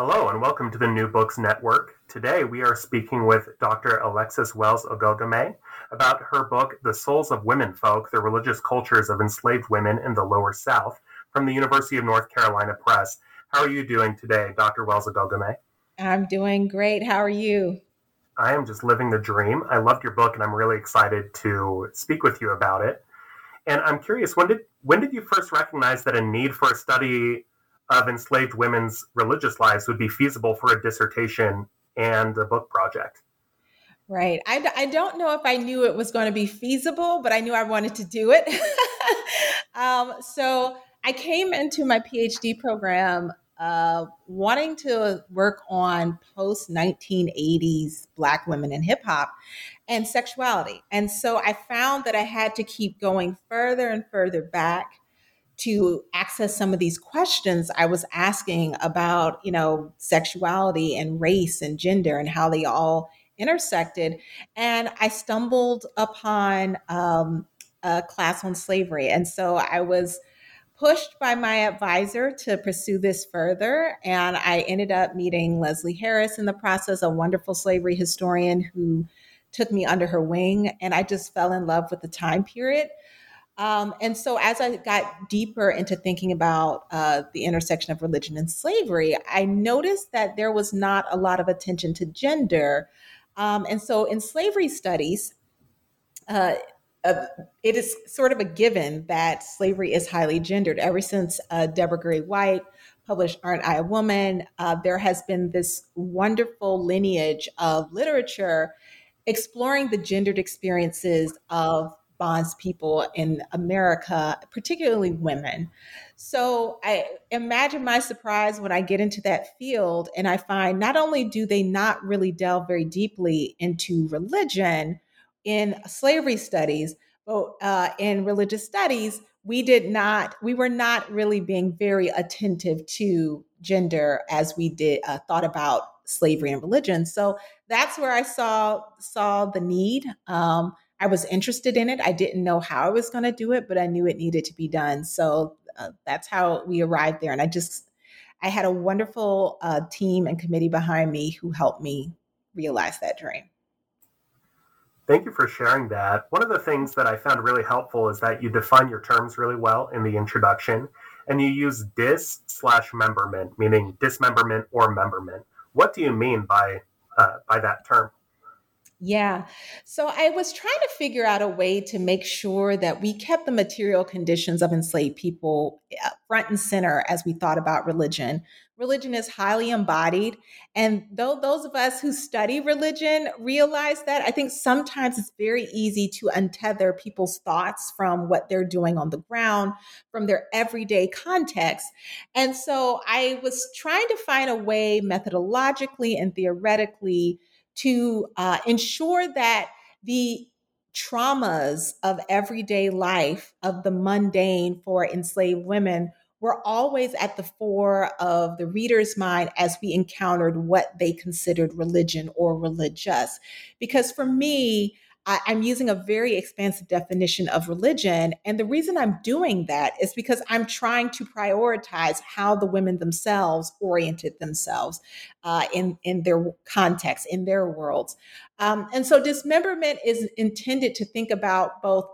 Hello and welcome to the New Books Network. Today we are speaking with Dr. Alexis Wells Oghoghomeh about her book, The Souls of Womenfolk The Religious Cultures of Enslaved Women in the Lower South, from the University of North Carolina Press. How are you doing today, Dr. Wells Oghoghomeh? I'm doing great. How are you? I am just living the dream. I loved your book and I'm really excited to speak with you about it. And I'm curious, when did when did you first recognize that a need for a study of enslaved women's religious lives would be feasible for a dissertation and a book project. Right. I, I don't know if I knew it was going to be feasible, but I knew I wanted to do it. um, so I came into my PhD program uh, wanting to work on post 1980s Black women in hip hop and sexuality. And so I found that I had to keep going further and further back to access some of these questions I was asking about, you know, sexuality and race and gender and how they all intersected. And I stumbled upon um, a class on slavery. And so I was pushed by my advisor to pursue this further. And I ended up meeting Leslie Harris in the process, a wonderful slavery historian who took me under her wing. And I just fell in love with the time period. Um, and so, as I got deeper into thinking about uh, the intersection of religion and slavery, I noticed that there was not a lot of attention to gender. Um, and so, in slavery studies, uh, uh, it is sort of a given that slavery is highly gendered. Ever since uh, Deborah Gray White published Aren't I a Woman, uh, there has been this wonderful lineage of literature exploring the gendered experiences of bonds people in America, particularly women. So I imagine my surprise when I get into that field and I find not only do they not really delve very deeply into religion in slavery studies, but uh, in religious studies, we did not, we were not really being very attentive to gender as we did uh, thought about slavery and religion. So that's where I saw saw the need. Um, I was interested in it. I didn't know how I was going to do it, but I knew it needed to be done. So uh, that's how we arrived there. And I just, I had a wonderful uh, team and committee behind me who helped me realize that dream. Thank you for sharing that. One of the things that I found really helpful is that you define your terms really well in the introduction and you use dis slash memberment, meaning dismemberment or memberment. What do you mean by uh, by that term? Yeah. So I was trying to figure out a way to make sure that we kept the material conditions of enslaved people uh, front and center as we thought about religion. Religion is highly embodied. And though those of us who study religion realize that, I think sometimes it's very easy to untether people's thoughts from what they're doing on the ground, from their everyday context. And so I was trying to find a way methodologically and theoretically to uh, ensure that the traumas of everyday life, of the mundane for enslaved women, were always at the fore of the reader's mind as we encountered what they considered religion or religious. Because for me, I, am using a very expansive definition of religion. And the reason I'm doing that is because I'm trying to prioritize how the women themselves oriented themselves uh, in, in their context, in their worlds. Um, and so dismemberment is intended to think about both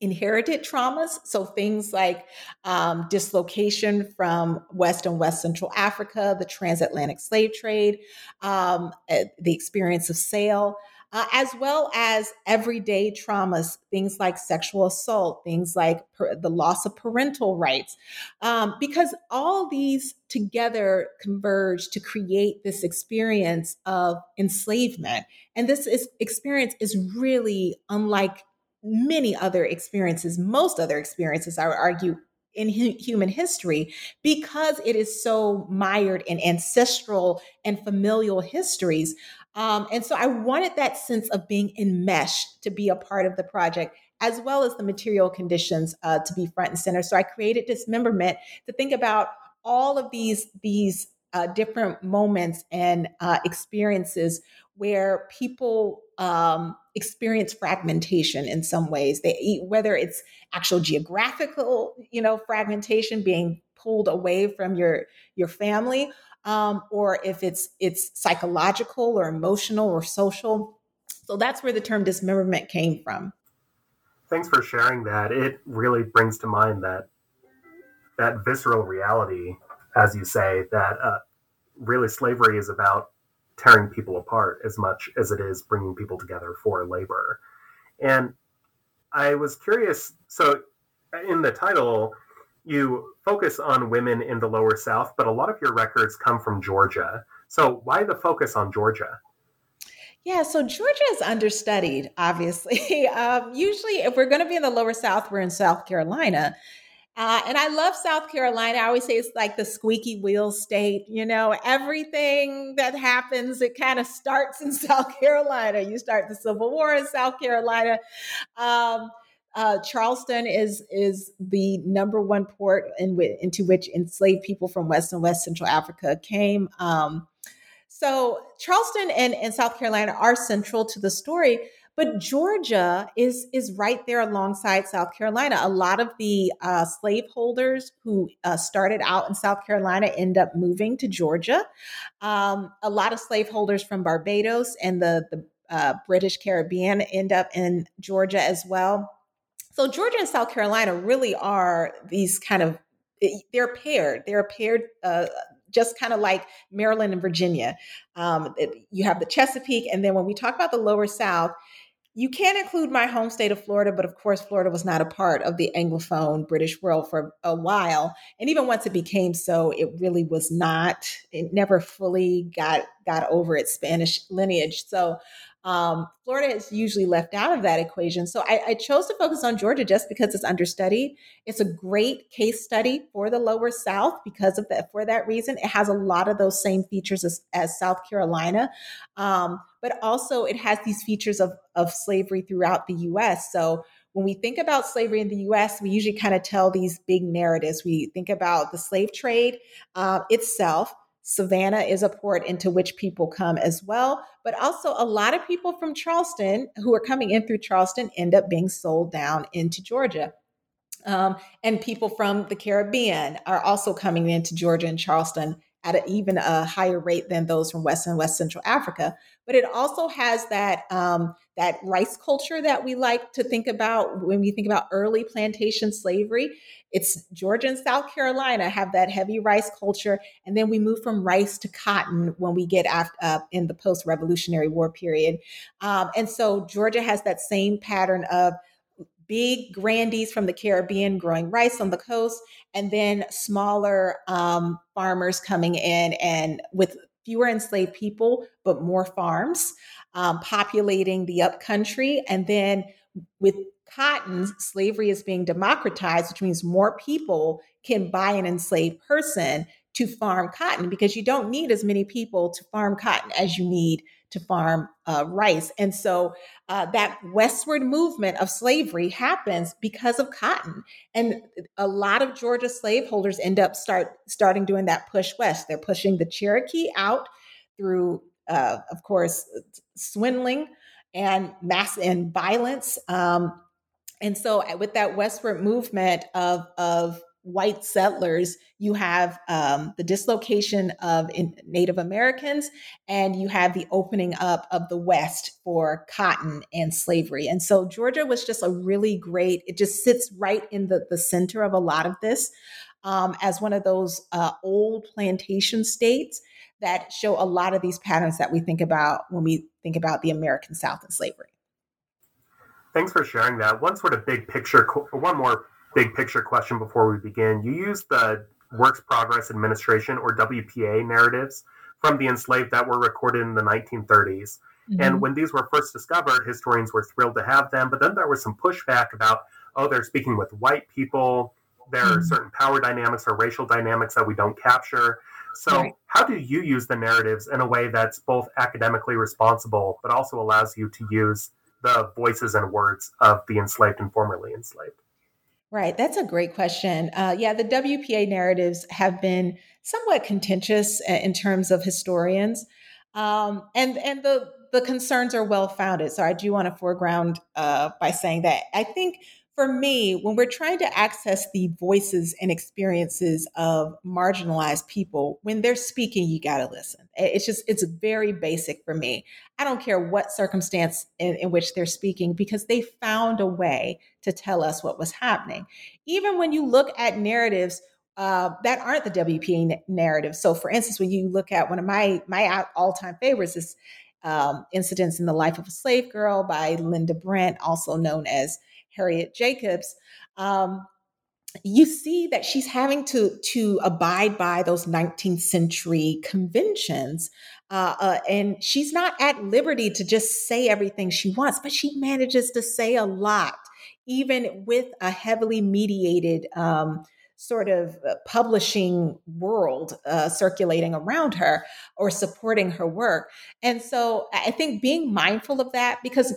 inherited traumas. So things like um, dislocation from West and West Central Africa, the transatlantic slave trade, um, eh, the experience of sale uh, as well as everyday traumas, things like sexual assault, things like per, the loss of parental rights, um, because all these together converge to create this experience of enslavement. And this is, experience is really unlike many other experiences, most other experiences, I would argue, in hu- human history because it is so mired in ancestral and familial histories. Um, and so I wanted that sense of being enmeshed to be a part of the project, as well as the material conditions uh, to be front and center. So I created dismemberment to think about all of these these uh, different moments and uh, experiences where people um, experience fragmentation in some ways. They whether it's actual geographical, you know, fragmentation, being pulled away from your your family, um, or if it's it's psychological or emotional or social. So that's where the term dismemberment came from. Thanks for sharing that. It really brings to mind that that visceral reality, as you say, that uh, really slavery is about tearing people apart as much as it is bringing people together for labor. And I was curious. So, in the title, you focus on women in the lower South, but a lot of your records come from Georgia. So, why the focus on Georgia? Yeah, so Georgia is understudied, obviously. Um, usually, if we're going to be in the lower South, we're in South Carolina. Uh, and I love South Carolina. I always say it's like the squeaky wheel state. You know, everything that happens, it kind of starts in South Carolina. You start the Civil War in South Carolina. Um, uh, Charleston is is the number one port in, into which enslaved people from West and West Central Africa came. Um, so Charleston and, and South Carolina are central to the story, but Georgia is is right there alongside South Carolina. A lot of the uh, slaveholders who uh, started out in South Carolina end up moving to Georgia. Um, a lot of slaveholders from Barbados and the the uh, British Caribbean end up in Georgia as well. So Georgia and South Carolina really are these kind of they're paired. They're paired uh, just kind of like Maryland and Virginia. Um, it, you have the Chesapeake, and then when we talk about the lower South, you can include my home state of Florida, but of course, Florida was not a part of the Anglophone British world for a while. And even once it became so, it really was not, it never fully got, got over its Spanish lineage. So um, Florida is usually left out of that equation. So I, I, chose to focus on Georgia just because it's understudied. It's a great case study for the lower South because of that. For that reason, it has a lot of those same features as, as South Carolina, um, but also it has these features of, of slavery throughout the U.S. So when we think about slavery in the US, we usually kind of tell these big narratives. We think about the slave trade uh, itself, Savannah is a port into which people come as well. But also, a lot of people from Charleston who are coming in through Charleston end up being sold down into Georgia. Um, and people from the Caribbean are also coming into Georgia and Charleston at even a higher rate than those from West and West Central Africa. But it also has that um, that rice culture that we like to think about when we think about early plantation slavery. It's Georgia and South Carolina have that heavy rice culture, and then we move from rice to cotton when we get uh, in the post-Revolutionary War period. Um, and so Georgia has that same pattern of big grandees from the Caribbean growing rice on the coast, and then smaller um, farmers coming in and with fewer enslaved people, but more farms um, populating the upcountry. And then with cotton, slavery is being democratized, which means more people can buy an enslaved person to farm cotton because you don't need as many people to farm cotton as you need to farm uh, rice. And so uh, that westward movement of slavery happens because of cotton. And a lot of Georgia slaveholders end up start starting doing that push west. They're pushing the Cherokee out through, uh, of course, swindling and mass and violence. Um, and so, with that westward movement of of white settlers, you have um, the dislocation of Native Americans, and you have the opening up of the West for cotton and slavery. And so, Georgia was just a really great. It just sits right in the the center of a lot of this, um, as one of those uh, old plantation states that show a lot of these patterns that we think about when we think about the American South and slavery. Thanks for sharing that. One sort of big picture, one more big picture question before we begin. You use the Works Progress Administration or WPA narratives from the enslaved that were recorded in the 1930s. Mm-hmm. And when these were first discovered, historians were thrilled to have them. But then there was some pushback about, oh, they're speaking with white people. there are mm-hmm. certain power dynamics or racial dynamics that we don't capture. So, right. how do you use the narratives in a way that's both academically responsible, but also allows you to use the voices and words of the enslaved and formerly enslaved? Right, that's a great question. Uh, yeah, the WPA narratives have been somewhat contentious in terms of historians, um, and and the the concerns are well founded. So I do want to foreground uh, by saying that I think for me, when we're trying to access the voices and experiences of marginalized people, when they're speaking, you got to listen. It's just, it's very basic for me. I don't care what circumstance in, in, which they're speaking because they found a way to tell us what was happening. Even when you look at narratives uh, that aren't the WPA narrative. So, for instance, when you look at one of my my all time favorites is um, "Incidents in the Life of a Slave Girl" by Linda Brent, also known as Harriet Jacobs, um, you see that she's having to to abide by those 19th century conventions uh, uh, and she's not at liberty to just say everything she wants but she manages to say a lot even with a heavily mediated um, sort of uh, publishing world uh, circulating around her or supporting her work. And so i think being mindful of that because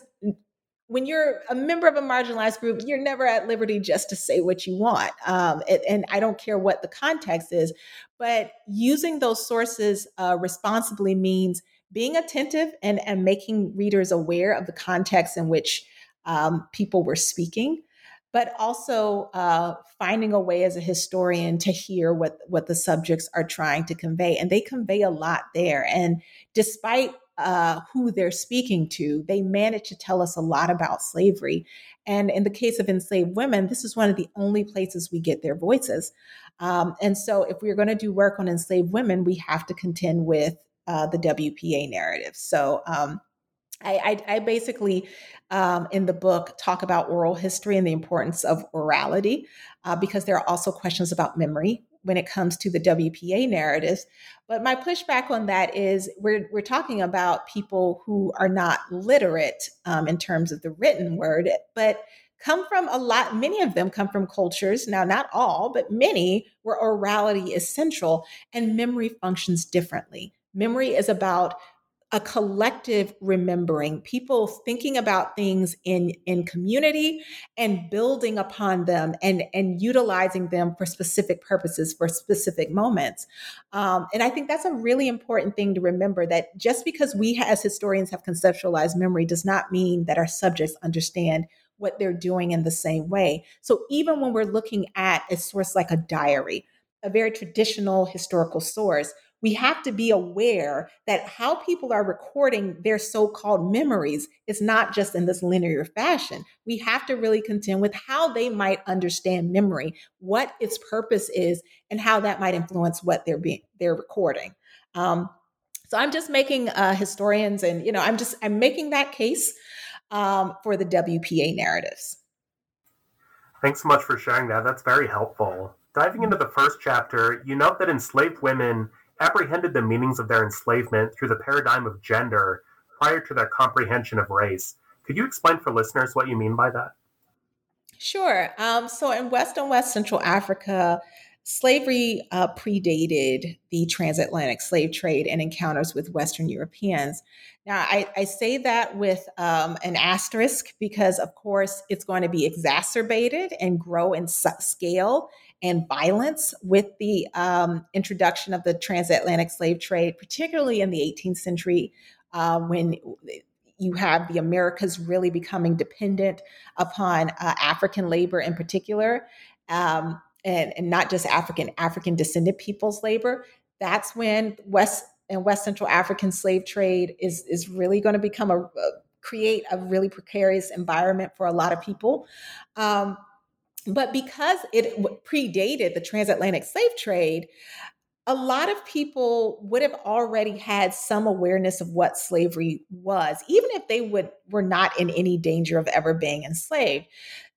when you're a member of a marginalized group, you're never at liberty just to say what you want. Um, and, and, I don't care what the context is, but using those sources uh, responsibly means being attentive and, and making readers aware of the context in which um, people were speaking, but also uh, finding a way as a historian to hear what, what the subjects are trying to convey. And they convey a lot there. And despite uh, who they're speaking to, they manage to tell us a lot about slavery. And in the case of enslaved women, this is one of the only places we get their voices. Um, and so, if we're going to do work on enslaved women, we have to contend with uh, the WPA narrative. So, um, I, I, I, basically, um, in the book, talk about oral history and the importance of orality, uh, because there are also questions about memory when it comes to the WPA narratives. But my pushback on that is we're, we're talking about people who are not literate um, in terms of the written word, but come from a lot, many of them come from cultures, now not all, but many where orality is central and memory functions differently. Memory is about a collective remembering, people thinking about things in, in community and building upon them and, and utilizing them for specific purposes, for specific moments. Um, and I think that's a really important thing to remember that just because we as historians have conceptualized memory does not mean that our subjects understand what they're doing in the same way. So even when we're looking at a source like a diary, a very traditional historical source, we have to be aware that how people are recording their so called memories is not just in this linear fashion. We have to really contend with how they might understand memory, what its purpose is, and how that might influence what they're being they're recording. Um, so I'm just making uh, historians, and you know, I'm just I'm making that case um, for the WPA narratives. Thanks so much for sharing that. That's very helpful. Diving into the first chapter, you note that enslaved women apprehended the meanings of their enslavement through the paradigm of gender prior to their comprehension of race. Could you explain for listeners what you mean by that? Sure. Um, so, in West and West Central Africa, slavery uh, predated the transatlantic slave trade and encounters with Western Europeans. Now, I, I say that with um, an asterisk because, of course, it's going to be exacerbated and grow in scale and violence with the um, introduction of the transatlantic slave trade, particularly in the 18th century, uh, when you have the Americas really becoming dependent upon uh, African labor in particular, um, and, and, not just African African descended people's labor. That's when West and West Central African slave trade is is really going to become a, a create a really precarious environment for a lot of people. Um, but because it predated the transatlantic slave trade, a lot of people would have already had some awareness of what slavery was, even if they would were not in any danger of ever being enslaved.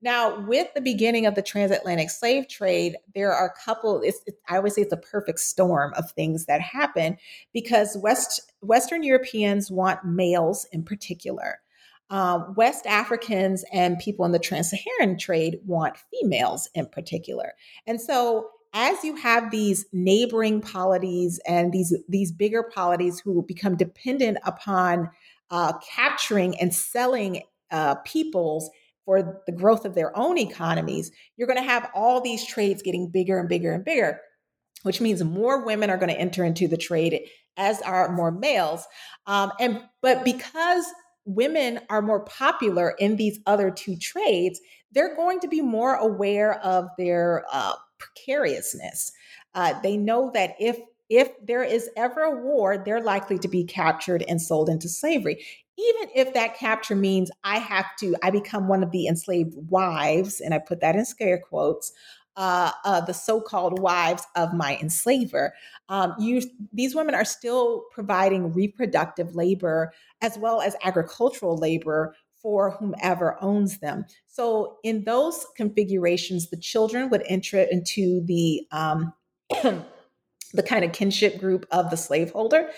Now, with the beginning of the transatlantic slave trade, there are a couple. It's, it, I always say it's a perfect storm of things that happen because West Western Europeans want males in particular um, West Africans and people in the trans Saharan trade want females in particular. And so, as you have these neighboring polities and these, these bigger polities who become dependent upon uh, capturing and selling uh, peoples for the growth of their own economies, you're going to have all these trades getting bigger and bigger and bigger, which means more women are going to enter into the trade, as are more males. Um, and but because women are more popular in these other two trades, they're going to be more aware of their uh, precariousness. Uh, they know that if if there is ever a war, they're likely to be captured and sold into slavery. Even if that capture means I have to, I become one of the enslaved wives, and I put that in scare quotes, uh, uh, the so-called wives of my enslaver. Um, you, these women are still providing reproductive labor as well as agricultural labor for whomever owns them. So in those configurations, the children would enter into the um, the kind of kinship group of the slaveholder.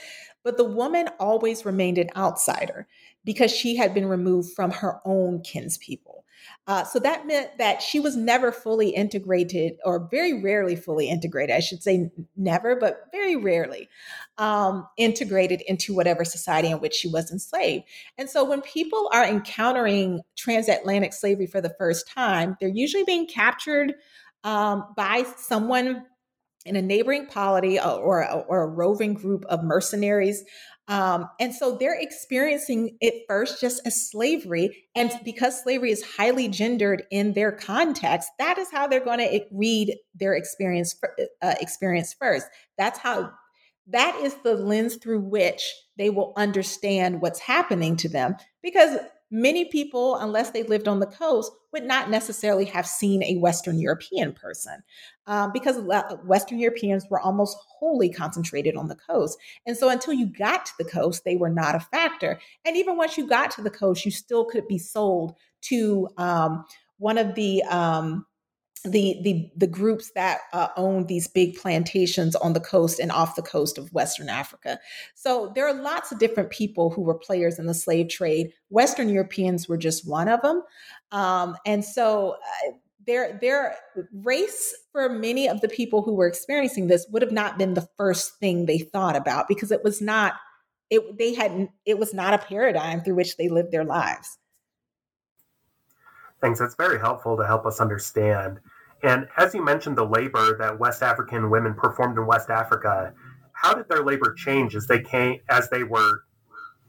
But the woman always remained an outsider because she had been removed from her own kinspeople. Uh, so that meant that she was never fully integrated, or very rarely fully integrated. I should say never, but very rarely um, integrated into whatever society in which she was enslaved. And so when people are encountering transatlantic slavery for the first time, they're usually being captured um, by someone in a neighboring polity uh, or, or, a roving group of mercenaries. Um, and so they're experiencing it first just as slavery. And because slavery is highly gendered in their context, that is how they're going to read their experience, uh, experience first. That's how, that is the lens through which they will understand what's happening to them. Because many people, unless they lived on the coast, would not necessarily have seen a Western European person um, because Western Europeans were almost wholly concentrated on the coast. And so until you got to the coast, they were not a factor. And even once you got to the coast, you still could be sold to um, one of the um, the the the groups that uh, own these big plantations on the coast and off the coast of Western Africa. So there are lots of different people who were players in the slave trade. Western Europeans were just one of them, um, and so. Uh, their their race for many of the people who were experiencing this would have not been the first thing they thought about because it was not it they had it was not a paradigm through which they lived their lives Thanks. That's very helpful to help us understand. And as you mentioned, the labor that West African women performed in West Africa, how did their labor change as they came as they were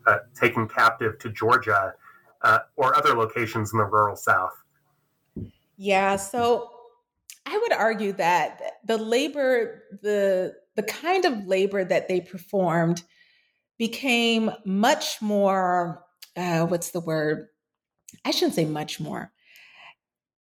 uh, taken captive to Georgia uh, or other locations in the rural South? Yeah, so I would argue that the labor, the the kind of labor that they performed, became much more. Uh, what's the word? I shouldn't say much more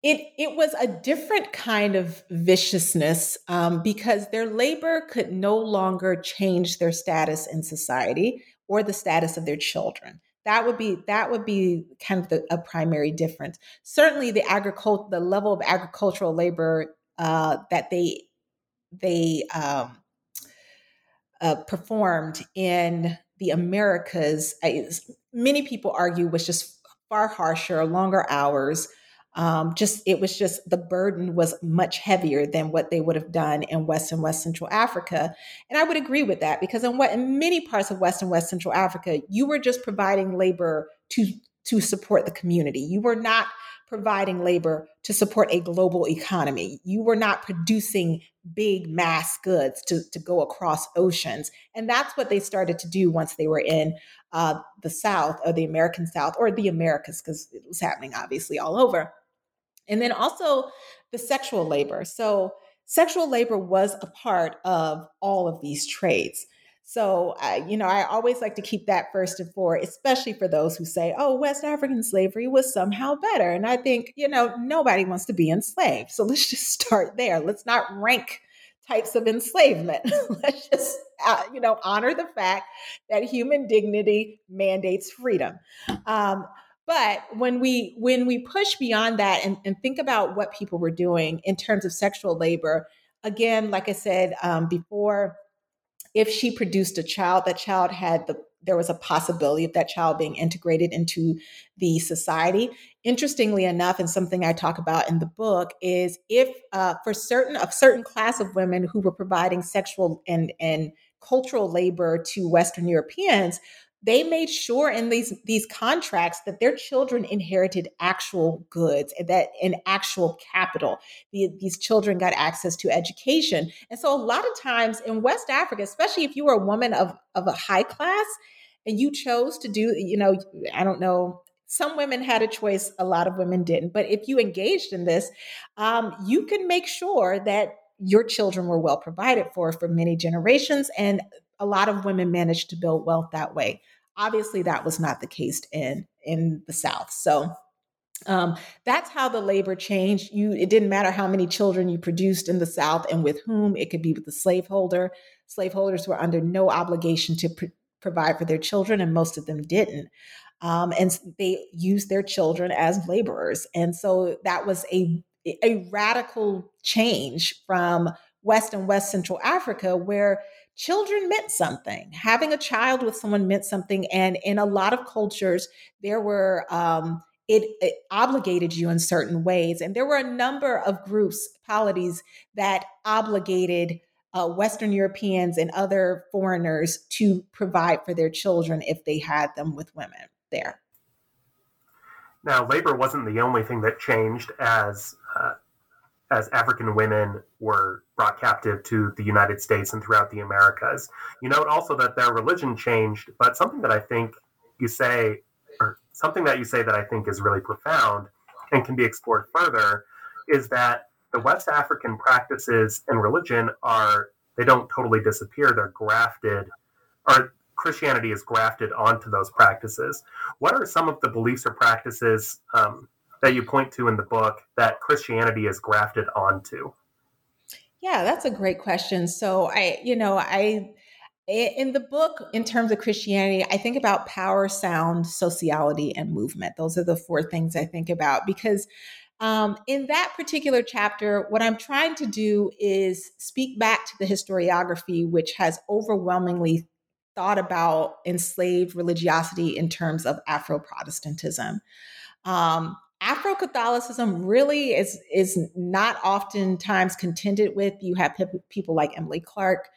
it it was a different kind of viciousness um, because their labor could no longer change their status in society or the status of their children. That would be that would be kind of the, a primary difference. Certainly, the agriculture, the level of agricultural labor uh, that they they um, uh, performed in the Americas, many people argue was just far harsher, longer hours um, just it was just the burden was much heavier than what they would have done in West and West Central Africa. And I would agree with that because in what in many parts of West and West Central Africa, you were just providing labor to to support the community. You were not providing labor to support a global economy. You were not producing big mass goods to, to go across oceans. And that's what they started to do once they were in uh, the South or the American South or the Americas, because it was happening obviously all over. And then also the sexual labor. So, sexual labor was a part of all of these trades. So, uh, you know, I always like to keep that first and fore, especially for those who say, oh, West African slavery was somehow better. And I think, you know, nobody wants to be enslaved. So let's just start there. Let's not rank types of enslavement. let's just, uh, you know, honor the fact that human dignity mandates freedom. Um, but when we when we push beyond that and, and think about what people were doing in terms of sexual labor, again, like I said um, before, if she produced a child, that child had the there was a possibility of that child being integrated into the society. Interestingly enough, and something I talk about in the book is if uh, for certain a certain class of women who were providing sexual and and cultural labor to Western Europeans, they made sure in these these contracts that their children inherited actual goods and that in actual capital. The, these children got access to education. And so a lot of times in west africa especially if you were a woman of of a high class and you chose to do you know i don't know some women had a choice a lot of women didn't. But if you engaged in this um, you can make sure that your children were well provided for for many generations and a lot of women managed to build wealth that way Obviously, that was not the case in in the South. So um, that's how the labor changed. You, it didn't matter how many children you produced in the South and with whom. It could be with the slaveholder. Slaveholders were under no obligation to pr- provide for their children, and most of them didn't. Um, and they used their children as laborers, and so that was a a radical change from West and West Central Africa, where children meant something. Having a child with someone meant something. And in a lot of cultures, there were, um, it, it, obligated you in certain ways. And there were a number of groups, polities, that obligated uh, Western Europeans and other foreigners to provide for their children if they had them with women there. Now, labor wasn't the only thing that changed as uh, as African women were brought captive to the United States and throughout the Americas. You note also that their religion changed, but something that I think you say, or something that you say that I think is really profound and can be explored further, is that the West African practices and religion are, they don't totally disappear, they're grafted, or Christianity is grafted onto those practices. What are some of the beliefs or practices um, that you point to in the book that Christianity is grafted onto? Yeah, that's a great question. So I, you know, I in the book in terms of Christianity, I think about power, sound, sociality, and movement. Those are the four things I think about because um, in that particular chapter, what I'm trying to do is speak back to the historiography, which has overwhelmingly thought about enslaved religiosity in terms of Afro Protestantism. Um, Afro Catholicism really is is not oftentimes contended with. You have people like Emily Clark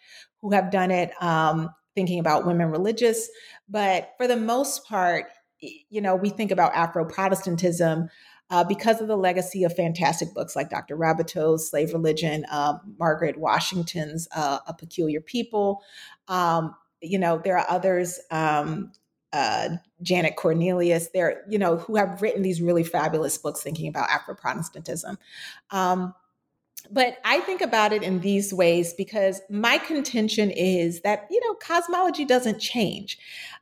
who have done it, um, thinking about women religious, but for the most part, you know, we think about Afro Protestantism. Uh, because of the legacy of fantastic books like Dr. Raboteau's Slave Religion, uh, Margaret Washington's uh, A Peculiar People. Um, you know, there are others, um, uh, Janet Cornelius, there, you know, who have written these really fabulous books thinking about Afro Protestantism. Um, but I think about it in these ways because my contention is that you know cosmology doesn't change.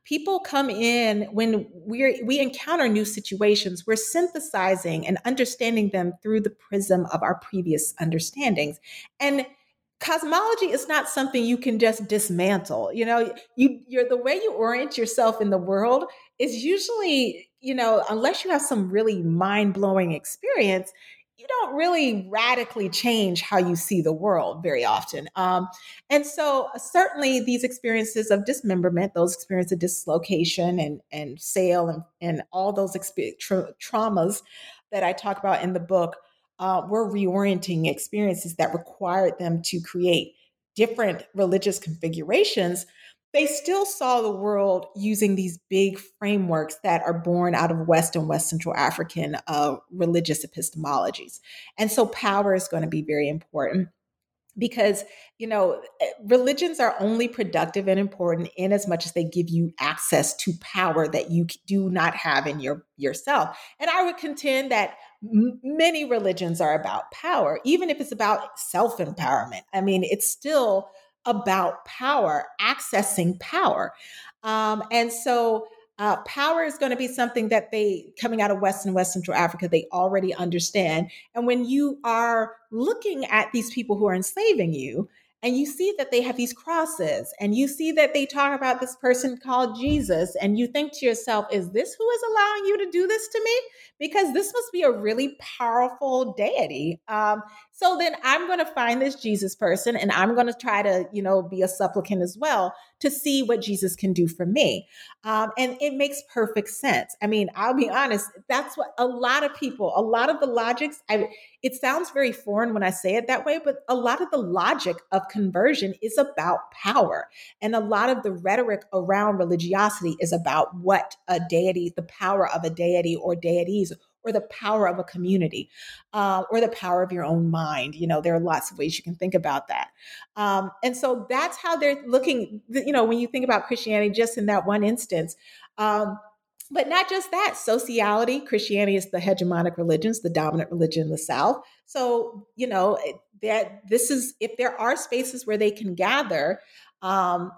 People come in when we we encounter new situations. We're synthesizing and understanding them through the prism of our previous understandings, and cosmology is not something you can just dismantle you know? You you're the way you orient yourself in the world is usually you know unless you have some really mind-blowing experience you don't really radically change how you see the world very often. Um, and so certainly these experiences of dismemberment those experiences of dislocation and and sale and, and all those exp- tra- traumas that i talk about in the book uh, were reorienting experiences that required them to create different religious configurations, they still saw the world using these big frameworks that are born out of West and West Central African uh, religious epistemologies. And so power is going to be very important because you know eh, religions are only productive and important in as much as they give you access to power that you do not have in your yourself and i would contend that many religions are about power, even if it's about self empowerment. I mean, it's still about power, accessing power. Um, and so, uh, power is going to be something that they, coming out of West and West Central Africa, they already understand. And when you are looking at these people who are enslaving you, and you see that they have these crosses and you see that they talk about this person called Jesus and you think to yourself is this who is allowing you to do this to me because this must be a really powerful deity um, So then I'm going to find this Jesus person and I'm going to try to, you know, be a supplicant as well to see what Jesus can do for me. Um, and it makes perfect sense. I mean, I'll be honest, that's what a lot of people, a lot of the logics, I, it sounds very foreign when I say it that way, but a lot of the logic of conversion is about power. And a lot of the rhetoric around religiosity is about what a deity, the power of a deity or deities or the power of a community uh, or the power of your own mind. You know, there are lots of ways you can think about that. Um, and so that's how they're looking, you know, when you think about Christianity, just in that one instance. Um, but not just that, sociality, Christianity is the hegemonic religion, the dominant religion in the South. So, you know, that this is, if there are spaces where they can gather, um,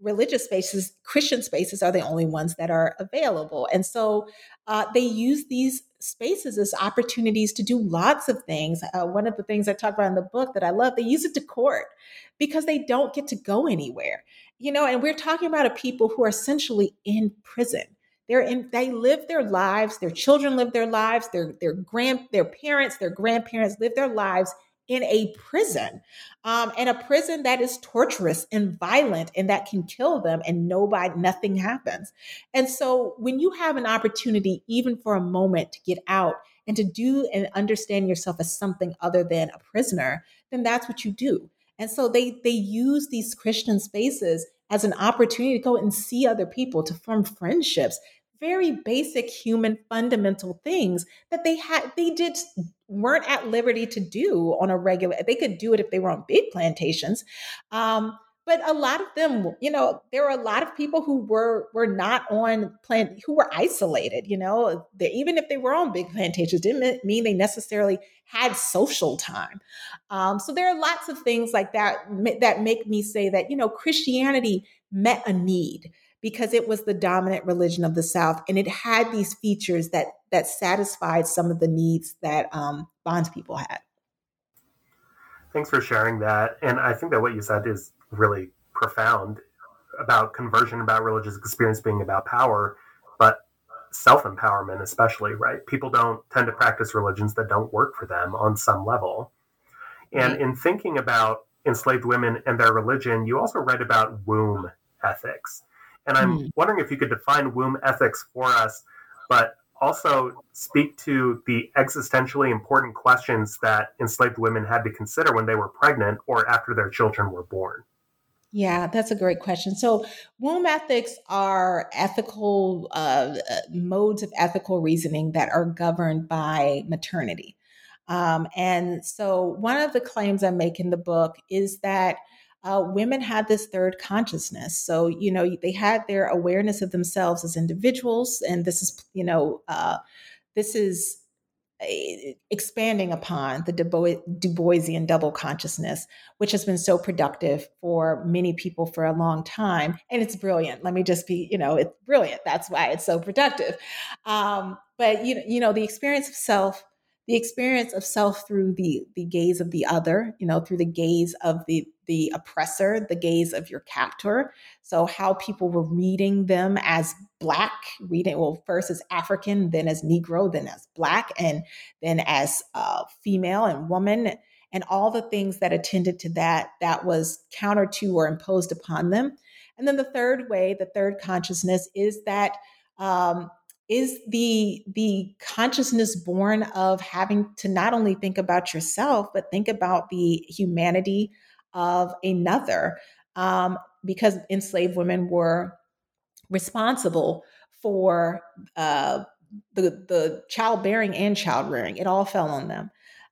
religious spaces, Christian spaces are the only ones that are available. And so uh, they use these spaces as opportunities to do lots of things. Uh, one of the things I talk about in the book that I love, they use it to court because they don't get to go anywhere. You know, and we're talking about a people who are essentially in prison. They're in, they live their lives, their children live their lives, their their grand their parents, their grandparents live their lives in a prison um, and a prison that is torturous and violent and that can kill them and nobody nothing happens. And so when you have an opportunity even for a moment to get out and to do and understand yourself as something other than a prisoner then that's what you do. And so they they use these christian spaces as an opportunity to go and see other people to form friendships very basic human fundamental things that they had they did weren't at liberty to do on a regular they could do it if they were on big plantations. Um, but a lot of them you know there were a lot of people who were were not on plant who were isolated you know? They, even if they were on big plantations didn't mean they necessarily had social time. Um, so there are lots of things like that that make me say that you know christianity met a need because it was the dominant religion of the South, and it had these features that that satisfied some of the needs that um, Bond's people had. Thanks for sharing that, and I think that what you said is really profound about conversion, about religious experience being about power, but self empowerment, especially, right? People don't tend to practice religions that don't work for them on some level. And in thinking about enslaved women and their religion, you also write about womb ethics. And I'm mm. wondering if you could define womb ethics for us, but also speak to the existentially important questions that enslaved women had to consider when they were pregnant or after their children were born. Yeah, that's a great question. So, womb ethics are ethical uh, modes of ethical reasoning that are governed by maternity. Um, and so, one of the claims I make in the book is that uh, women had this third consciousness. So, you know, they had their awareness of themselves as individuals. And this is, you know, uh, this is expanding upon the Du, Boisian double consciousness, which has been so productive for many people for a long time. And it's brilliant. Let me just be, you know, it's brilliant. That's why it's so productive. Um, but, you, you know, the experience of self the experience of self through the the gaze of the other you know through the gaze of the the oppressor the gaze of your captor. So how people were reading them as black reading well first as african then as negro then as black and then as uh, female and woman and all the things that attended to that that was counter to or imposed upon them. And then the third way the third consciousness is that um, is the the consciousness born of having to not only think about yourself but think about the humanity of another um, because enslaved women were responsible for uh, the the childbearing and child rearing. It all fell on them.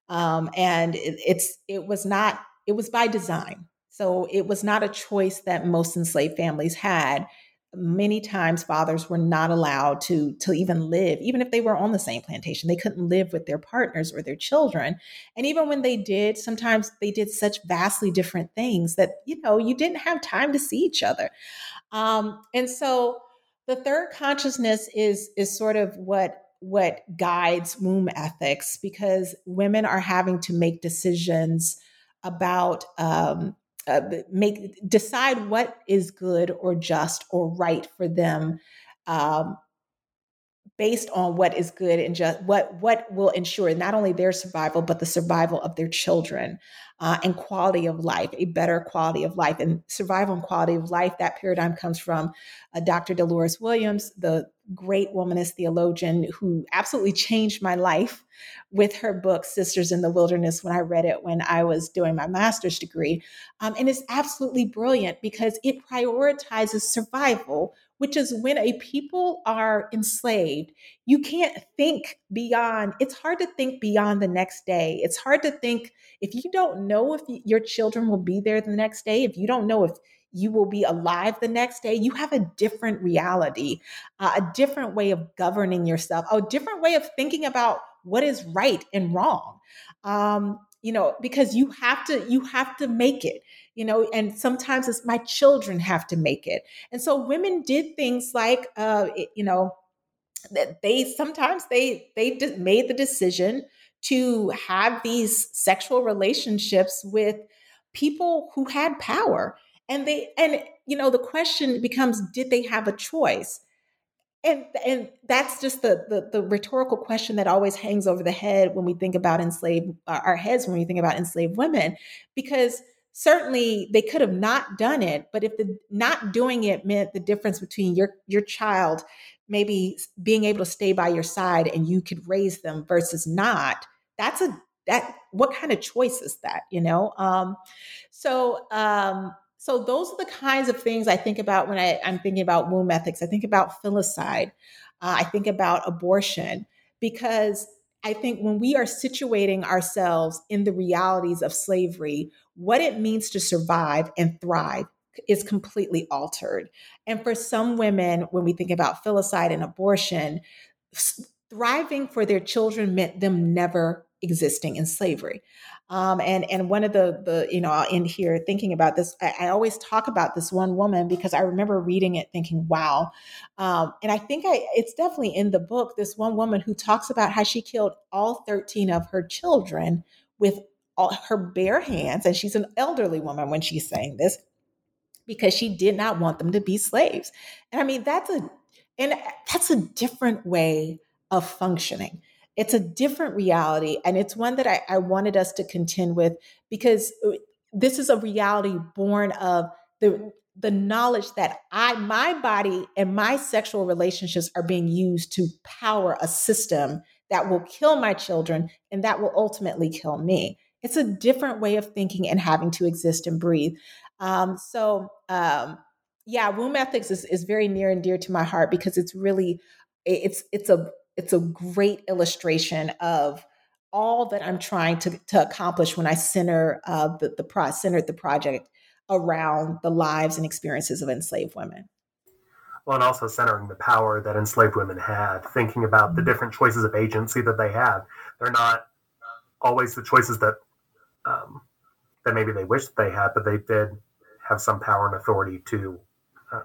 Um, and it, it's it was not it was by design. So it was not a choice that most enslaved families had many times fathers were not allowed to to even live even if they were on the same plantation they couldn't live with their partners or their children. And even when they did sometimes they did such vastly different things that you know you didn't have time to see each other. Um, and so the third consciousness is is sort of what what guides womb ethics because women are having to make decisions about um, uh, make decide what is good or just or right for them um, based on what is good and just what what will ensure not only their survival but the survival of their children uh, and quality of life a better quality of life. And survival and quality of life that paradigm comes from uh, dr dolores williams the great womanist theologian who absolutely changed my life with her book sisters in the wilderness when i read it when i was doing my master's degree um, and it's absolutely brilliant because it prioritizes survival which is when a people are enslaved, you can't think beyond, it's hard to think beyond the next day. It's hard to think if you don't know if your children will be there the next day, if you don't know if you will be alive the next day, you have a different reality, uh, a different way of governing yourself, a different way of thinking about what is right and wrong. Um, you know because you have to you have to make it you know and sometimes it's my children have to make it and so women did things like uh you know that they sometimes they they made the decision to have these sexual relationships with people who had power and they and you know the question becomes did they have a choice? And and that's just the, the, the rhetorical question that always hangs over the head when we think about enslaved uh, our heads when we think about enslaved women because certainly they could have not done it but if the not doing it meant the difference between your your child maybe being able to stay by your side and you could raise them versus not that's a that what kind of choice is that you know? Um so um so those are the kinds of things I think about when I, am thinking about womb ethics. I think about filicide. Uh, I think about abortion because I think when we are situating ourselves in the realities of slavery, what it means to survive and thrive is completely altered. And for some women, when we think about filicide and abortion, thriving for their children meant them never existing in slavery. Um, and and one of the the you know in here thinking about this, I, I, always talk about this one woman because I remember reading it thinking, wow. Um, and I think I it's definitely in the book. This one woman who talks about how she killed all thirteen of her children with all her bare hands, and she's an elderly woman when she's saying this because she did not want them to be slaves. And I mean that's a and that's a different way of functioning it's a different reality. And it's one that I, I wanted us to contend with because uh, this is a reality born of the the knowledge that I, my body and my sexual relationships are being used to power a system that will kill my children and that will ultimately kill me. It's a different way of thinking and having to exist and breathe. Um, so, um, yeah, womb ethics is, is very near and dear to my heart because it's really it's it's a it's a great illustration of all that I'm trying to, to accomplish when I center uh, the, the pro- centered the project around the lives and experiences of enslaved women. Well, and also centering the power that enslaved women had, thinking about the mm-hmm. different choices of agency that they had. They're not always the choices that um, that maybe they wish they had, but they did have some power and authority to uh,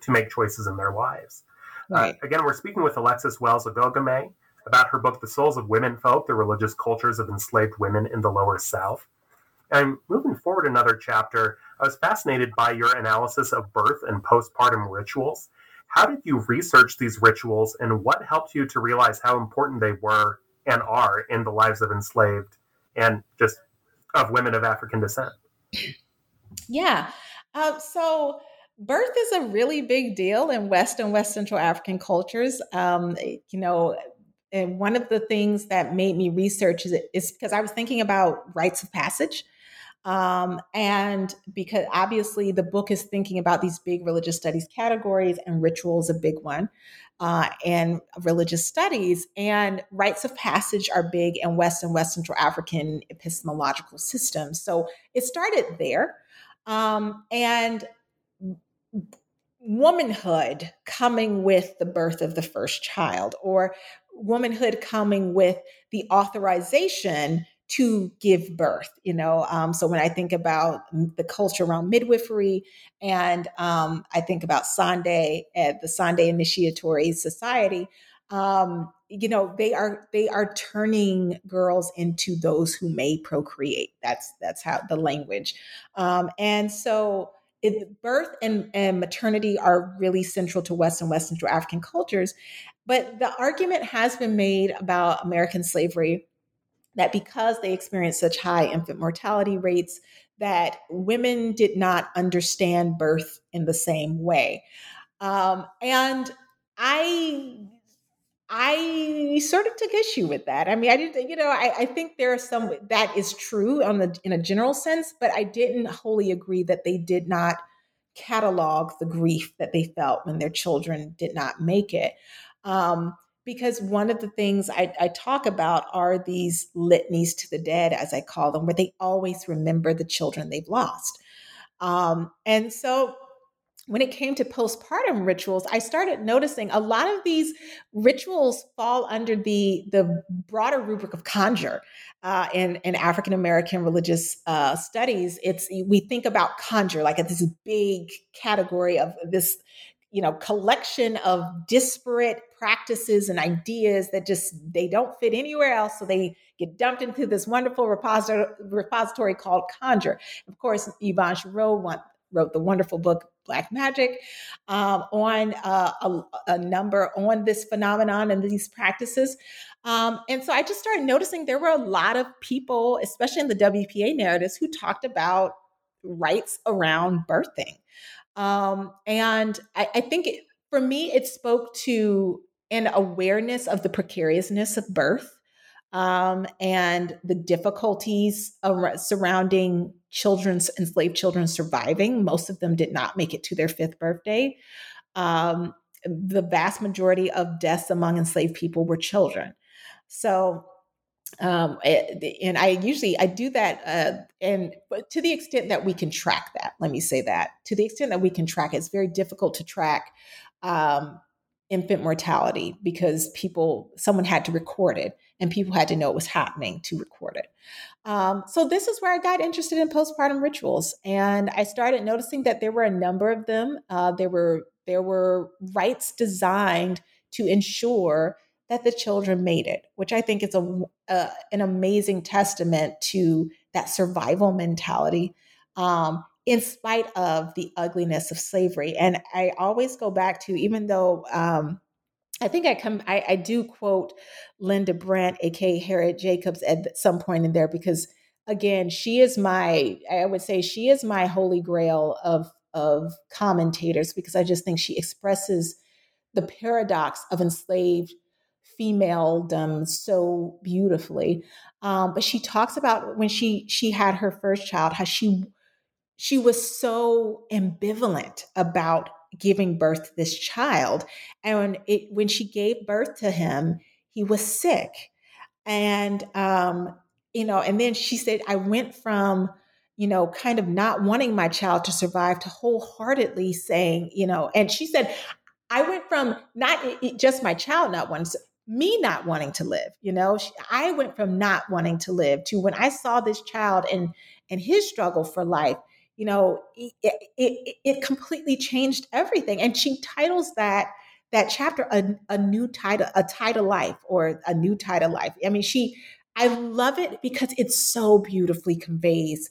to make choices in their lives. Right. Uh, again, we're speaking with Alexis Wells Oghoghomeh about her book, The Souls of Womenfolk The Religious Cultures of Enslaved Women in the Lower South. And moving forward another chapter, I was fascinated by your analysis of birth and postpartum rituals. How did you research these rituals, and what helped you to realize how important they were and are in the lives of enslaved and just of women of African descent? Yeah. Uh, so birth is a really big deal in West and West Central African cultures. Um, you know, and one of the things that made me research is, is because I was thinking about rites of passage. Um, and because obviously the book is thinking about these big religious studies categories, and rituals a big one, uh, and religious studies. And rites of passage are big in West and West Central African epistemological systems. So it started there. Um, and womanhood coming with the birth of the first child or womanhood coming with the authorization to give birth you know um, so when i think about the culture around midwifery and um, i think about Sande at the Sande initiatory society um, you know they are they are turning girls into those who may procreate. That's that's how the language. Um, and so it, birth and, and maternity are really central to West and West Central African cultures. But the argument has been made about American slavery that because they experienced such high infant mortality rates, that women did not understand birth in the same way. Um, and I I sort of took issue with that. I mean, I didn't, you know, I, I think there are some that is true on the in a general sense, but I didn't wholly agree that they did not catalog the grief that they felt when their children did not make it. Um, because one of the things I, I, talk about are these litanies to the dead, as I call them, where they always remember the children they've lost. Um, and so when it came to postpartum rituals, I started noticing a lot of these rituals fall under the the broader rubric of conjure. Uh, in in African American religious uh, studies, it's we think about conjure like this big category of this you know collection of disparate practices and ideas that just they don't fit anywhere else so they get dumped into this wonderful repository, repository called conjure of course Yvonne Chireau wrote the wonderful book black magic um, on uh, a, a, number on this phenomenon and these practices. Um, and so i just started noticing there were a lot of people especially in the wpa narratives who talked about rites around birthing. Um, and I, I think it, for me, it spoke to an awareness of the precariousness of birth um, and the difficulties surrounding children's enslaved children surviving. Most of them did not make it to their fifth birthday. Um, the vast majority of deaths among enslaved people were children. So um, eh, and I usually I do that, uh, and to the extent that we can track that, let me say that to the extent that we can track, it, it's very difficult to track um, infant mortality because people someone had to record it, and people had to know it was happening to record it. Um, so this is where I got interested in postpartum rituals, and I started noticing that there were a number of them. Uh, there were there were rites designed to ensure that the children made it, which I think is a, an amazing testament to that survival mentality, um, in spite of the ugliness of slavery. And I always go back to, even though um, I think I come, I, I, do quote Linda Brent, aka Harriet Jacobs, at some point in there because, again, she is my, I would say, she is my holy grail of of commentators because I just think she expresses the paradox of enslaved femaledom so beautifully. Um, but she talks about when she she had her first child, how she she was so ambivalent about giving birth to this child, and it, when she gave birth to him, he was sick, and um, you know, and then she said, I went from you know, kind of not wanting my child to survive to wholeheartedly saying, you know, and she said, I went from not just my child not wanting, me not wanting to live you know? I went from not wanting to live to when i saw this child and and his struggle for life you know it, it, it completely changed everything and she titles that that chapter a, a new title a title life or a new title life. I mean she i love it because it so beautifully conveys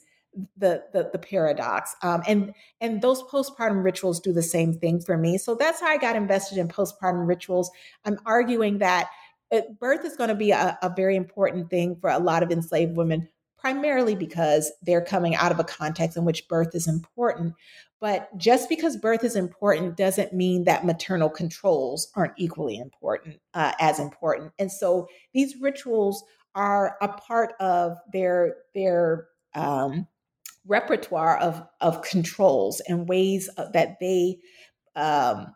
the the, the paradox um, and and those postpartum rituals do the same thing for me. So that's how i got invested in postpartum rituals. I'm arguing that uh, birth is going to be a, a very important thing for a lot of enslaved women primarily because they're coming out of a context in which birth is important but just because birth is important doesn't mean that maternal controls aren't equally important uh, as important. And so these rituals are a part of their their um, repertoire of of controls and ways that they um,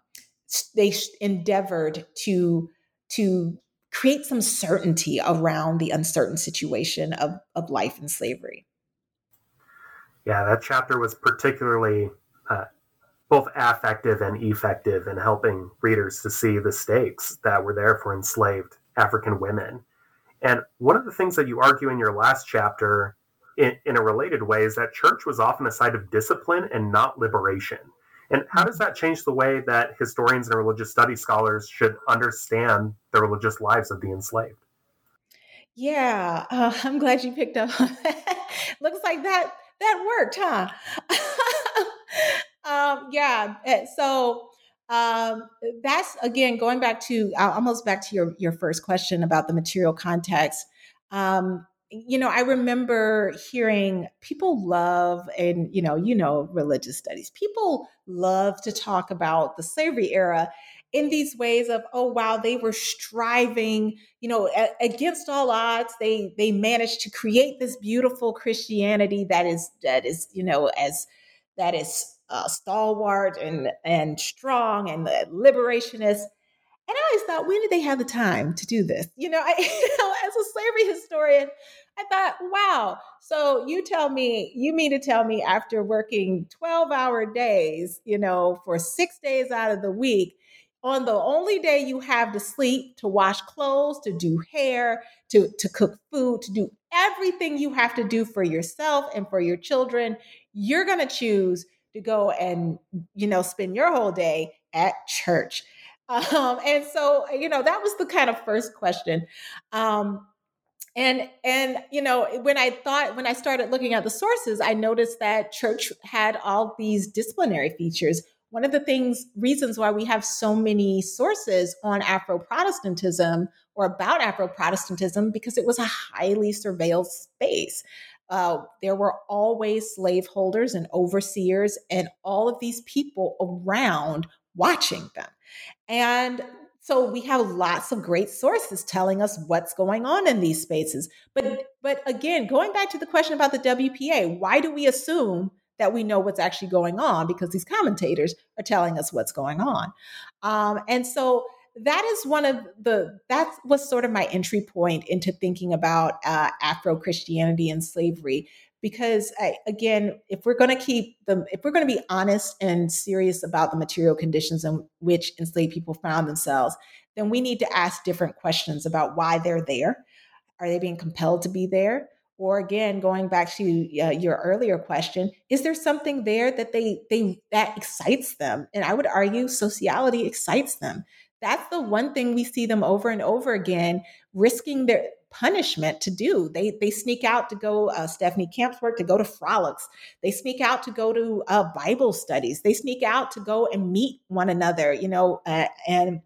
they endeavored to to create some certainty around the uncertain situation of, of life in slavery. Yeah, that chapter was particularly uh, both affective and effective in helping readers to see the stakes that were there for enslaved African women. And one of the things that you argue in your last chapter in, in a related way is that church was often a site of discipline and not liberation. And how does that change the way that historians and religious studies scholars should understand the religious lives of the enslaved? Yeah, uh, I'm glad you picked up. On that. Looks like that that worked, huh? um, yeah. Eh, so um, that's again going back to uh, almost back to your your first question about the material context. Um, you know, I remember hearing people love, and you know, you know, religious studies. People love to talk about the slavery era in these ways of, oh wow, they were striving, you know, a- against all odds. They they managed to create this beautiful Christianity that is that is, you know, as that is uh, stalwart and and strong and liberationist. And I always thought, when did they have the time to do this? You know, I, you know, as a slavery historian, I thought, wow. So you tell me, you mean to tell me after working 12 hour days, you know, for six days out of the week, on the only day you have to sleep, to wash clothes, to do hair, to, to cook food, to do everything you have to do for yourself and for your children, you're going to choose to go and, you know, spend your whole day at church. Um, and so, you know, that was the kind of first question. Um, and and you know when i thought when i started looking at the sources i noticed that church had all these disciplinary features. One of the things reasons why we have so many sources on afro protestantism or about afro protestantism because it was a highly surveilled space. Uh, there were always slaveholders and overseers and all of these people around watching them. And so we have lots of great sources telling us what's going on in these spaces. But but again, going back to the question about the WPA, why do we assume that we know what's actually going on? Because these commentators are telling us what's going on. Um, and so that is one of the that was sort of my entry point into thinking about uh, Afro Christianity and slavery. Because I, again if we're going to keep them if we're going to be honest and serious about the material conditions in which enslaved people found themselves then we need to ask different questions about why they're there. Are they being compelled to be there? Or again going back to uh, your earlier question is there something there that they they that excites them? And i would argue sociality excites them that's the one thing we see them over and over again risking their punishment to do. They they sneak out to go. Uh, Stephanie Camp's work to go to frolics. They sneak out to go to uh, Bible studies. They sneak out to go and meet one another. You know, uh, and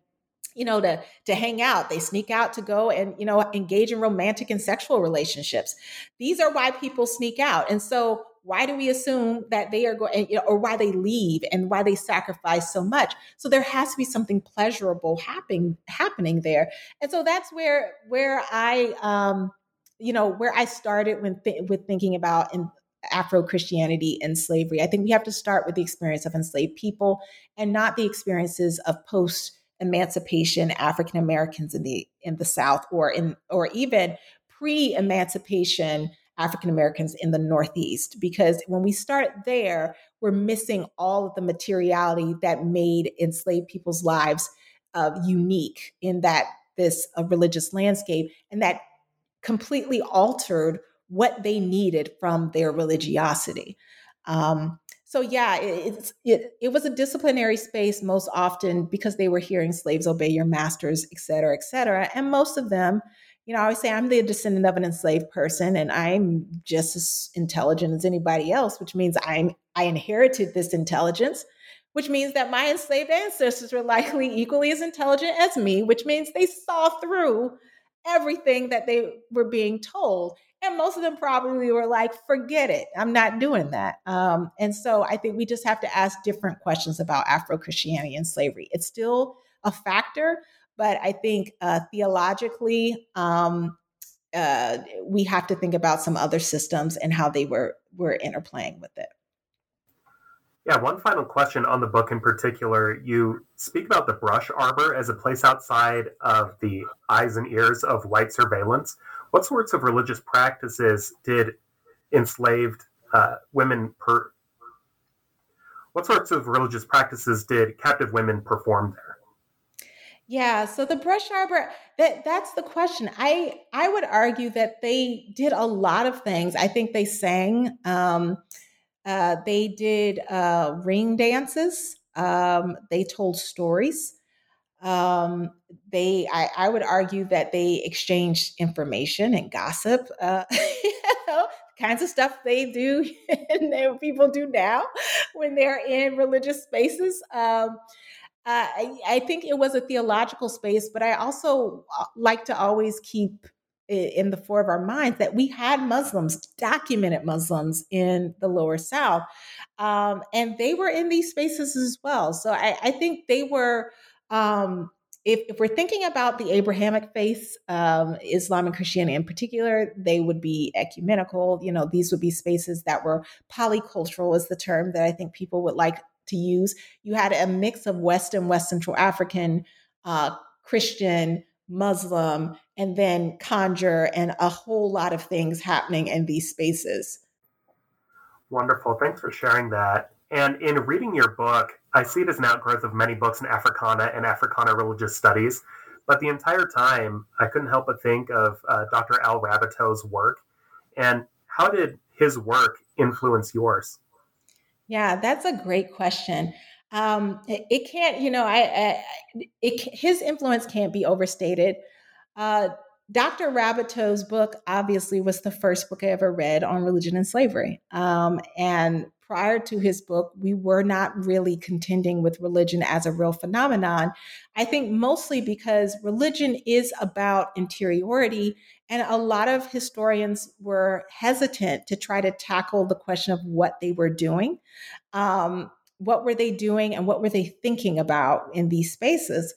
you know to to hang out they sneak out to go and you know engage in romantic and sexual relationships these are why people sneak out and so why do we assume that they are going you know, or why they leave and why they sacrifice so much? So there has to be something pleasurable happening happening there. And so that's where where i um you know where i started when th- with thinking about in afro christianity and slavery. I think we have to start with the experience of enslaved people and not the experiences of post emancipation african americans in the in the south or in or even pre emancipation African Americans in the Northeast. Because when we start there, we're missing all of the materiality that made enslaved people's lives uh, unique in that this uh, religious landscape and that completely altered what they needed from their religiosity. Um, so yeah, it, it, it was a disciplinary space most often because they were hearing slaves obey your masters, et cetera, et cetera. And most of them you know, I always say I'm the descendant of an enslaved person and I'm just as intelligent as anybody else, which means I'm I inherited this intelligence, which means that my enslaved ancestors were likely equally as intelligent as me, which means they saw through everything that they were being told. And most of them probably were like, forget it, I'm not doing that. Um, and so I think we just have to ask different questions about Afro Christianity and slavery. It's still a factor, but I think uh, theologically, um, uh, we have to think about some other systems and how they were were interplaying with it. Yeah, one final question on the book in particular. You speak about the brush arbor as a place outside of the eyes and ears of white surveillance. What sorts of religious practices did enslaved uh, women per? What sorts of religious practices did captive women perform there? Yeah, so the brush arbor that that's the question. I I would argue that they did a lot of things. I think they sang um uh they did uh ring dances. Um they told stories. Um they I I would argue that they exchanged information and gossip. Uh you know, kinds of stuff they do and people do now when they're in religious spaces. Um I, I think it was a theological space, but I also uh, like to always keep in the fore of our minds that we had Muslims, documented Muslims in the lower South. Um, and they were in these spaces as well. So I, I think they were, um, if, if, we're thinking about the Abrahamic faiths, um, Islam and Christianity in particular, they would be ecumenical. You know, these would be spaces that were polycultural, is the term that I think people would like to use. You had a mix of West and West Central African, uh, Christian, Muslim, and then conjure and a whole lot of things happening in these spaces. Wonderful. Thanks for sharing that. And in reading your book, I see it as an outgrowth of many books in Africana and Africana religious studies. But the entire time, I couldn't help but think of uh, Dr. Al Raboteau's work. And how did his work influence yours? Yeah, that's a great question. Um, it, can't, you know, I, I it, his influence can't be overstated. Uh, Dr. Raboteau's book obviously was the first book I ever read on religion and slavery. Um, and prior to his book, we were not really contending with religion as a real phenomenon. I think mostly because religion is about interiority, and a lot of historians were hesitant to try to tackle the question of what they were doing. Um, what were they doing and what were they thinking about in these spaces?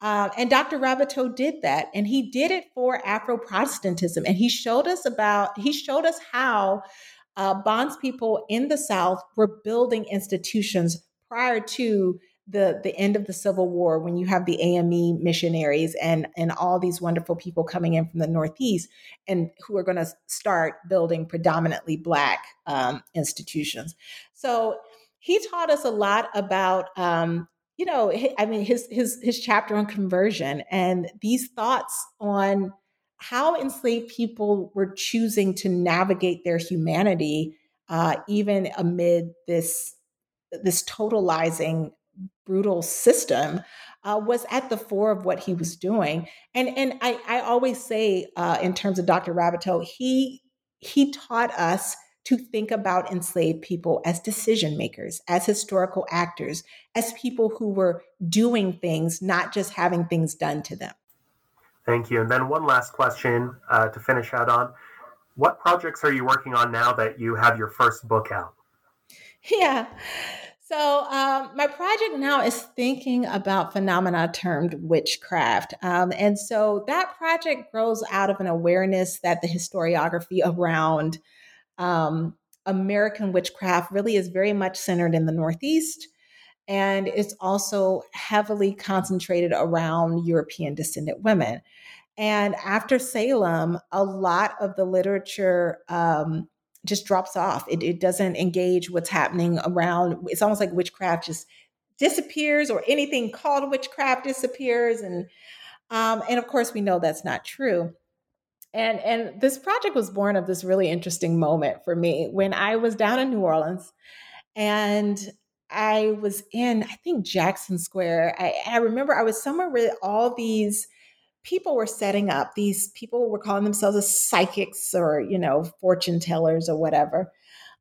Uh, and Dr. Raboteau did that, and he did it for Afro Protestantism, and he showed us about he showed us how uh, bonds people in the South were building institutions prior to the the end of the Civil War, when you have the AME missionaries and and all these wonderful people coming in from the Northeast, and who are going to start building predominantly Black um, institutions. So he taught us a lot about um, you know i mean his his his chapter on conversion and these thoughts on how enslaved people were choosing to navigate their humanity uh, even amid this this totalizing brutal system uh, was at the fore of what he was doing and and i, I always say uh, in terms of dr raboteau he he taught us to think about enslaved people as decision makers, as historical actors, as people who were doing things, not just having things done to them. Thank you. And then one last question uh, to finish out on. What projects are you working on now that you have your first book out? Yeah. So, um, my project now is thinking about phenomena termed witchcraft. Um, and so that project grows out of an awareness that the historiography around um, American witchcraft really is very much centered in the Northeast. And it's also heavily concentrated around European descendant women. And after Salem, a lot of the literature um, just drops off. It, it, doesn't engage what's happening around. It's almost like witchcraft just disappears, or anything called witchcraft disappears. And um, and of course, we know that's not true and and this project was born of this really interesting moment for me when I was down in New Orleans and I was in I think Jackson Square. I, I remember I was somewhere where all these people were setting up. These people were calling themselves as psychics or you know fortune tellers or whatever.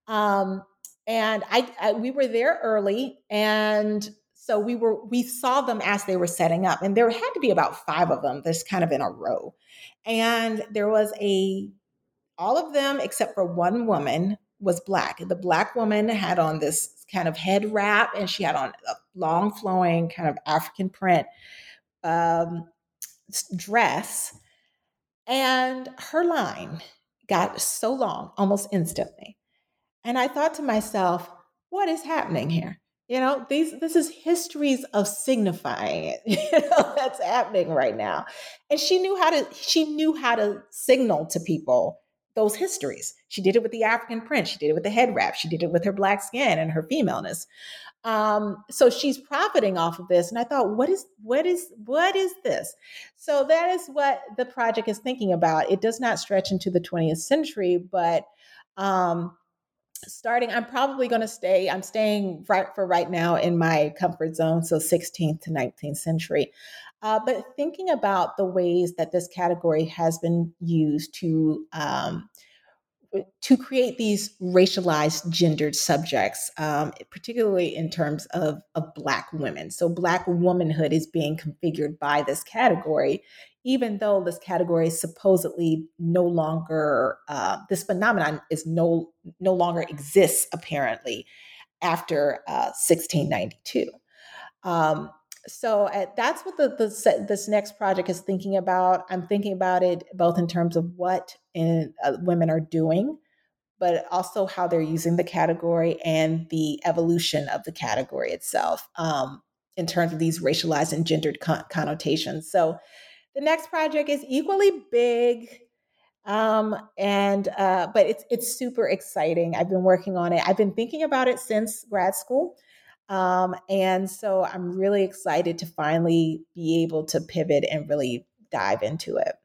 Um, and I, I we were there early and so we were we saw them as they were setting up and there had to be about five of them just kind of in a row and there was a, all of them except for one woman was black. The black woman had on this kind of head wrap and she had on a long flowing kind of African print um, dress. And her line got so long almost instantly. And I thought to myself, what is happening here? You know, these this is histories of signifying it. You know, that's happening right now. And she knew how to she knew how to signal to people those histories. She did it with the African print, she did it with the head wrap, she did it with her black skin and her femaleness. Um, so she's profiting off of this. And I thought, what is what is what is this? So that is what the project is thinking about. It does not stretch into the 20th century, but um, starting i'm probably going to stay i'm staying right for right now in my comfort zone so 16th to 19th century uh, but thinking about the ways that this category has been used to um, to create these racialized gendered subjects, um, particularly in terms of, of Black women. So, Black womanhood is being configured by this category, even though this category is supposedly no longer, uh, this phenomenon is no, no longer exists apparently after uh, 1692. Um, so uh, that's what the, the, this next project is thinking about. I'm thinking about it both in terms of what in, uh, women are doing, but also how they're using the category and the evolution of the category itself um, in terms of these racialized and gendered con- connotations. So the next project is equally big. Um, and uh, but it's it's super exciting. I've been working on it. I've been thinking about it since grad school. Um, and so I'm really excited to finally be able to pivot and really dive into it.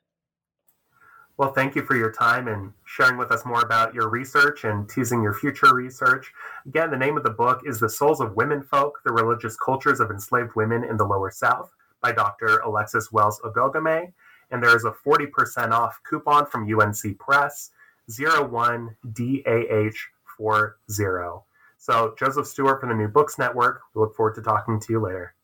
Well, thank you for your time and sharing with us more about your research and teasing your future research. Again, the name of the book is The Souls of Womenfolk The Religious Cultures of Enslaved Women in the Lower South by Dr. Alexis Wells Oghoghomeh. And there is a 40% off coupon from UNC Press 01DAH40. So, Joseph Stewart from the New Books Network, we look forward to talking to you later.